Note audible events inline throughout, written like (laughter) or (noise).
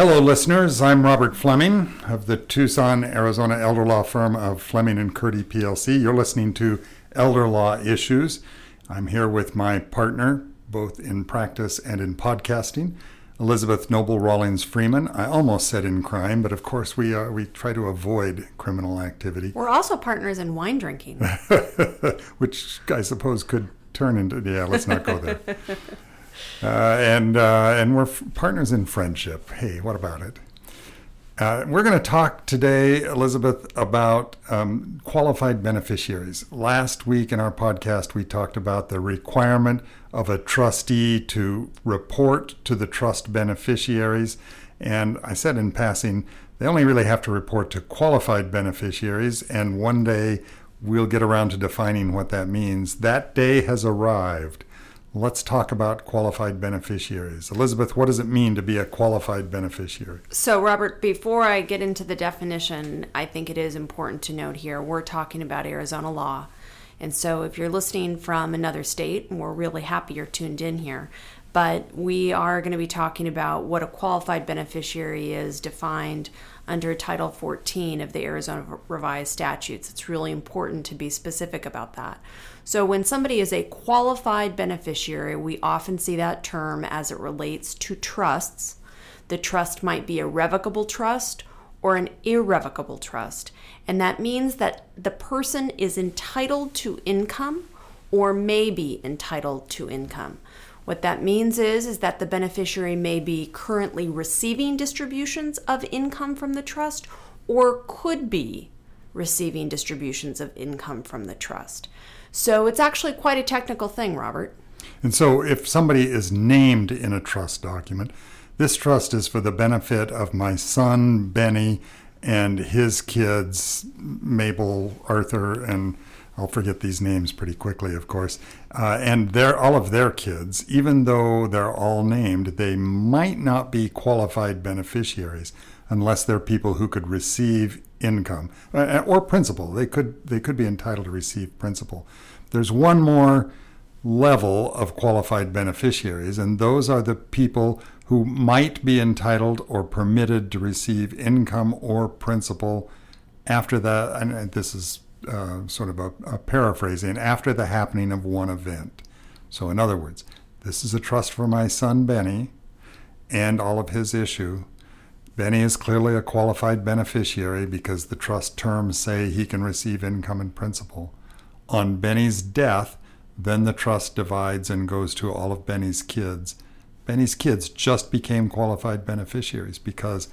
Hello, listeners. I'm Robert Fleming of the Tucson, Arizona elder law firm of Fleming and Curti PLC. You're listening to Elder Law Issues. I'm here with my partner, both in practice and in podcasting, Elizabeth Noble Rawlings Friman. I almost said in crime, but of course we uh, we try to avoid criminal activity, We're also partners in wine drinking. (laughs) which I suppose could turn into yeah. Let's not go there. (laughs) Uh, and uh, and we're f- partners in friendship. Hey, what about it? Uh, we're going to talk today, Elizabeth, about um, qualified beneficiaries. Last week in our podcast, we talked about the requirement of a trustee to report to the trust beneficiaries. And I said in passing, they only really have to report to qualified beneficiaries. And one day we'll get around to defining what that means. That day has arrived. Let's talk about qualified beneficiaries. Elizabeth, what does it mean to be a qualified beneficiary? So, Robert, before I get into the definition, I think it is important to note here we're talking about Arizona law. And so, if you're listening from another state, we're really happy you're tuned in here. But we are going to be talking about what a qualified beneficiary is defined under Title 14 of the Arizona Revised Statutes. It's really important to be specific about that. So, when somebody is a qualified beneficiary, we often see that term as it relates to trusts. The trust might be a revocable trust or an irrevocable trust. And that means that the person is entitled to income or may be entitled to income. What that means is, is that the beneficiary may be currently receiving distributions of income from the trust or could be receiving distributions of income from the trust. So it's actually quite a technical thing, Robert. And so, if somebody is named in a trust document, this trust is for the benefit of my son, Benny, and his kids, Mabel, Arthur, and I'll forget these names pretty quickly, of course. Uh, and they're all of their kids, even though they're all named, they might not be qualified beneficiaries unless they're people who could receive income uh, or principal. They could they could be entitled to receive principal. There's one more level of qualified beneficiaries, and those are the people who might be entitled or permitted to receive income or principal after that. And this is uh, sort of a, a paraphrasing after the happening of one event. So, in other words, this is a trust for my son Benny and all of his issue. Benny is clearly a qualified beneficiary because the trust terms say he can receive income and principal. On Benny's death, then the trust divides and goes to all of Benny's kids. Benny's kids just became qualified beneficiaries because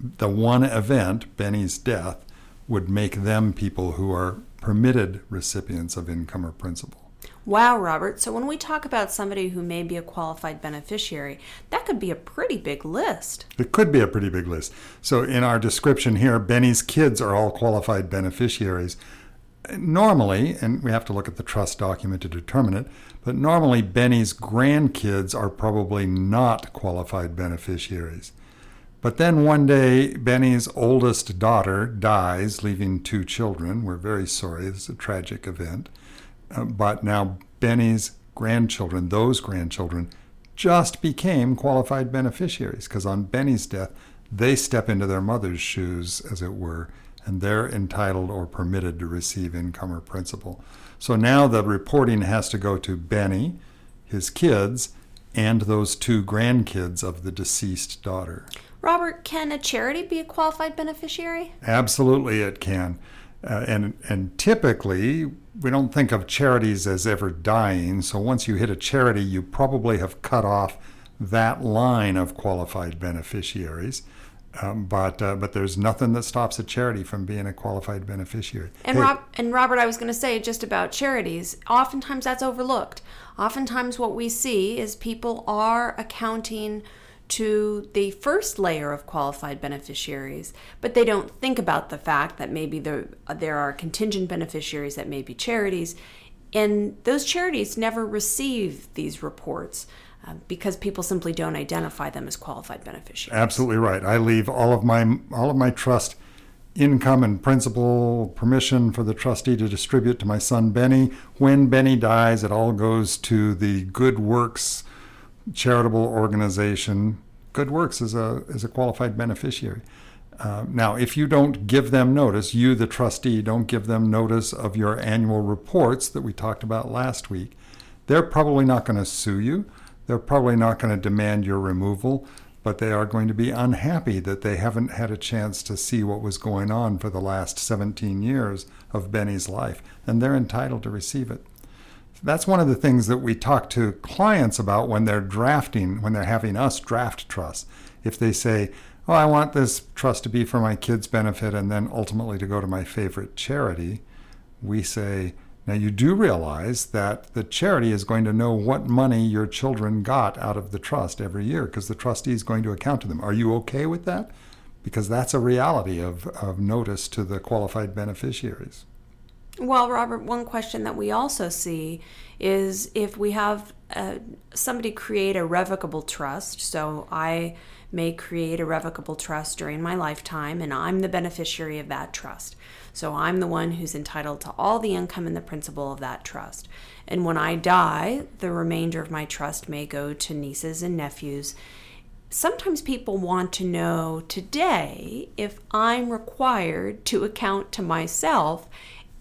the one event, Benny's death, would make them people who are permitted recipients of income or principal. Wow, Robert. So when we talk about somebody who may be a qualified beneficiary, that could be a pretty big list. It could be a pretty big list. So in our description here, Benny's kids are all qualified beneficiaries. Normally, and we have to look at the trust document to determine it, but normally Benny's grandkids are probably not qualified beneficiaries. But then one day, Benny's oldest daughter dies, leaving two children. We're very sorry. It's a tragic event. Uh, but now Benny's grandchildren, those grandchildren, just became qualified beneficiaries because on Benny's death, they step into their mother's shoes, as it were, and they're entitled or permitted to receive income or principal. So now the reporting has to go to Benny, his kids, and those two grandkids of the deceased daughter. Robert, can a charity be a qualified beneficiary? Absolutely, it can. Uh, and and typically we don't think of charities as ever dying. So once you hit a charity, you probably have cut off that line of qualified beneficiaries. Um, but uh, but there's nothing that stops a charity from being a qualified beneficiary. And Hey, Rob and Robert, I was going to say just about charities. Oftentimes that's overlooked. Oftentimes what we see is people are accounting to the first layer of qualified beneficiaries, but they don't think about the fact that maybe there there are contingent beneficiaries that may be charities, and those charities never receive these reports uh, because people simply don't identify them as qualified beneficiaries. Absolutely right. I leave all of my all of my trust income and principal permission for the trustee to distribute to my son Benny. When Benny dies, it all goes to the Good Works charitable organization good works is a as a qualified beneficiary. Uh, now, if you don't give them notice, you, the trustee, don't give them notice of your annual reports that we talked about last week, they're probably not going to sue you. They're probably not going to demand your removal, but they are going to be unhappy that they haven't had a chance to see what was going on for the last 17 years of Benny's life, and they're entitled to receive it. That's one of the things that we talk to clients about when they're drafting, when they're having us draft trusts. If they say, oh, I want this trust to be for my kids' benefit and then ultimately to go to my favorite charity, we say, now you do realize that the charity is going to know what money your children got out of the trust every year because the trustee is going to account to them. Are you okay with that? Because that's a reality of, of notice to the qualified beneficiaries. Well, Robert, one question that we also see is if we have uh, somebody create a revocable trust. So I may create a revocable trust during my lifetime, and I'm the beneficiary of that trust. So I'm the one who's entitled to all the income and the principal of that trust. And when I die, the remainder of my trust may go to nieces and nephews. Sometimes people want to know today if I'm required to account to myself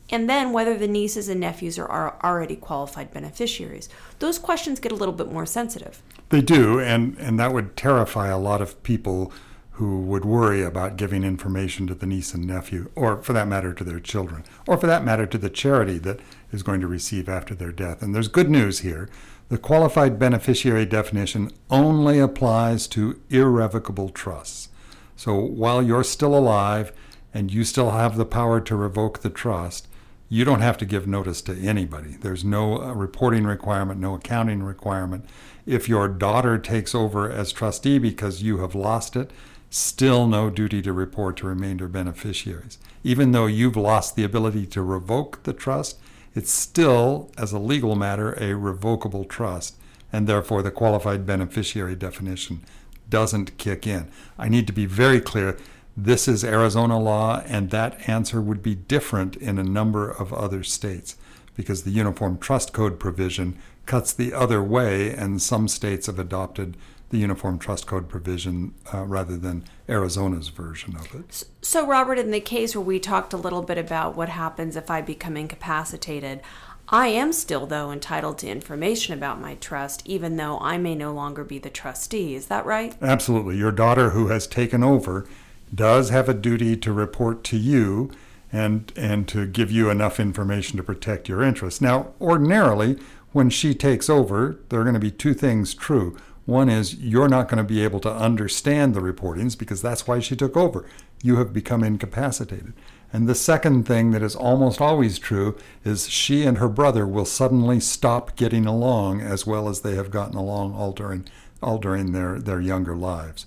and then whether the nieces and nephews are, already qualified beneficiaries. Those questions get a little bit more sensitive. They do, and, and that would terrify a lot of people who would worry about giving information to the niece and nephew, or for that matter, to their children, or for that matter, to the charity that is going to receive after their death. And there's good news here. The qualified beneficiary definition only applies to irrevocable trusts. So while you're still alive and you still have the power to revoke the trust, you don't have to give notice to anybody. There's no uh, reporting requirement, no accounting requirement. If your daughter takes over as trustee because you have lost it, still no duty to report to remainder beneficiaries. Even though you've lost the ability to revoke the trust, it's still, as a legal matter, a revocable trust, and therefore the qualified beneficiary definition doesn't kick in. I need to be very clear this is Arizona law, and that answer would be different in a number of other states because the Uniform Trust Code provision cuts the other way, and some states have adopted the Uniform Trust Code provision uh, rather than Arizona's version of it. So, Robert, in the case where we talked a little bit about what happens if I become incapacitated, I am still, though, entitled to information about my trust, even though I may no longer be the trustee. Is that right? Absolutely. Your daughter, who has taken over, does have a duty to report to you and and to give you enough information to protect your interests. Now, ordinarily, when she takes over, there are going to be two things true. One is you're not going to be able to understand the reportings because that's why she took over. You have become incapacitated. And the second thing that is almost always true is she and her brother will suddenly stop getting along as well as they have gotten along all during all during their, their younger lives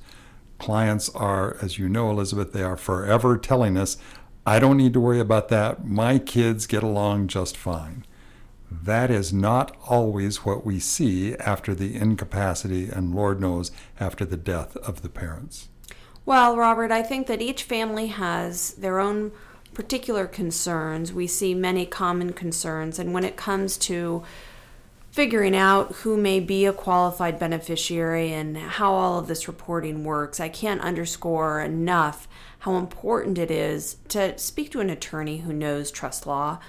clients are, as you know, Elizabeth, they are forever telling us, I don't need to worry about that. My kids get along just fine. That is not always what we see after the incapacity, and Lord knows, after the death of the parents. Well, Robert, I think that each family has their own particular concerns. We see many common concerns, and when it comes to figuring out who may be a qualified beneficiary and how all of this reporting works, I can't underscore enough how important it is to speak to an attorney who knows trust law.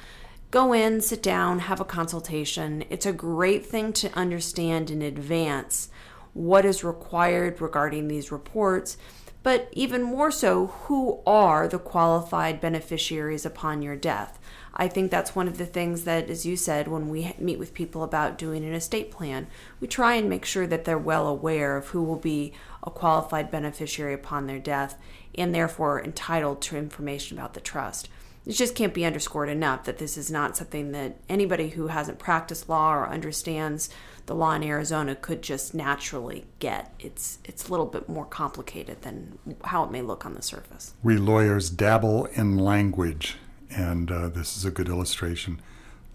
Go in, sit down, have a consultation. It's a great thing to understand in advance what is required regarding these reports, but even more so, who are the qualified beneficiaries upon your death. I think that's one of the things that, as you said, when we meet with people about doing an estate plan, we try and make sure that they're well aware of who will be a qualified beneficiary upon their death and therefore entitled to information about the trust. It just can't be underscored enough that this is not something that anybody who hasn't practiced law or understands the law in Arizona could just naturally get. It's it's a little bit more complicated than how it may look on the surface. We lawyers dabble in language and uh, this is a good illustration.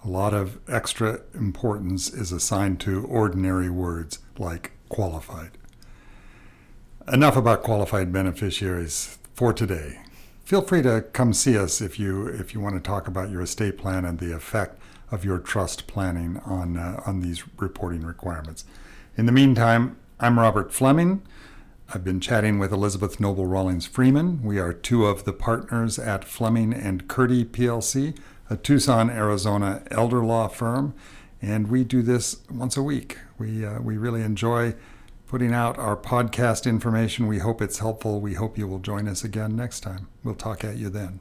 A lot of extra importance is assigned to ordinary words like qualified. Enough about qualified beneficiaries for today. Feel free to come see us if you if you want to talk about your estate plan and the effect of your trust planning on uh, on these reporting requirements. In the meantime, I'm Robert Fleming. I've been chatting with Elizabeth Noble Rawlings Friman. We are two of the partners at Fleming and Curti PLC, a Tucson, Arizona elder law firm, and we do this once a week. We uh, we really enjoy putting out our podcast information. We hope it's helpful. We hope you will join us again next time. We'll talk at you then.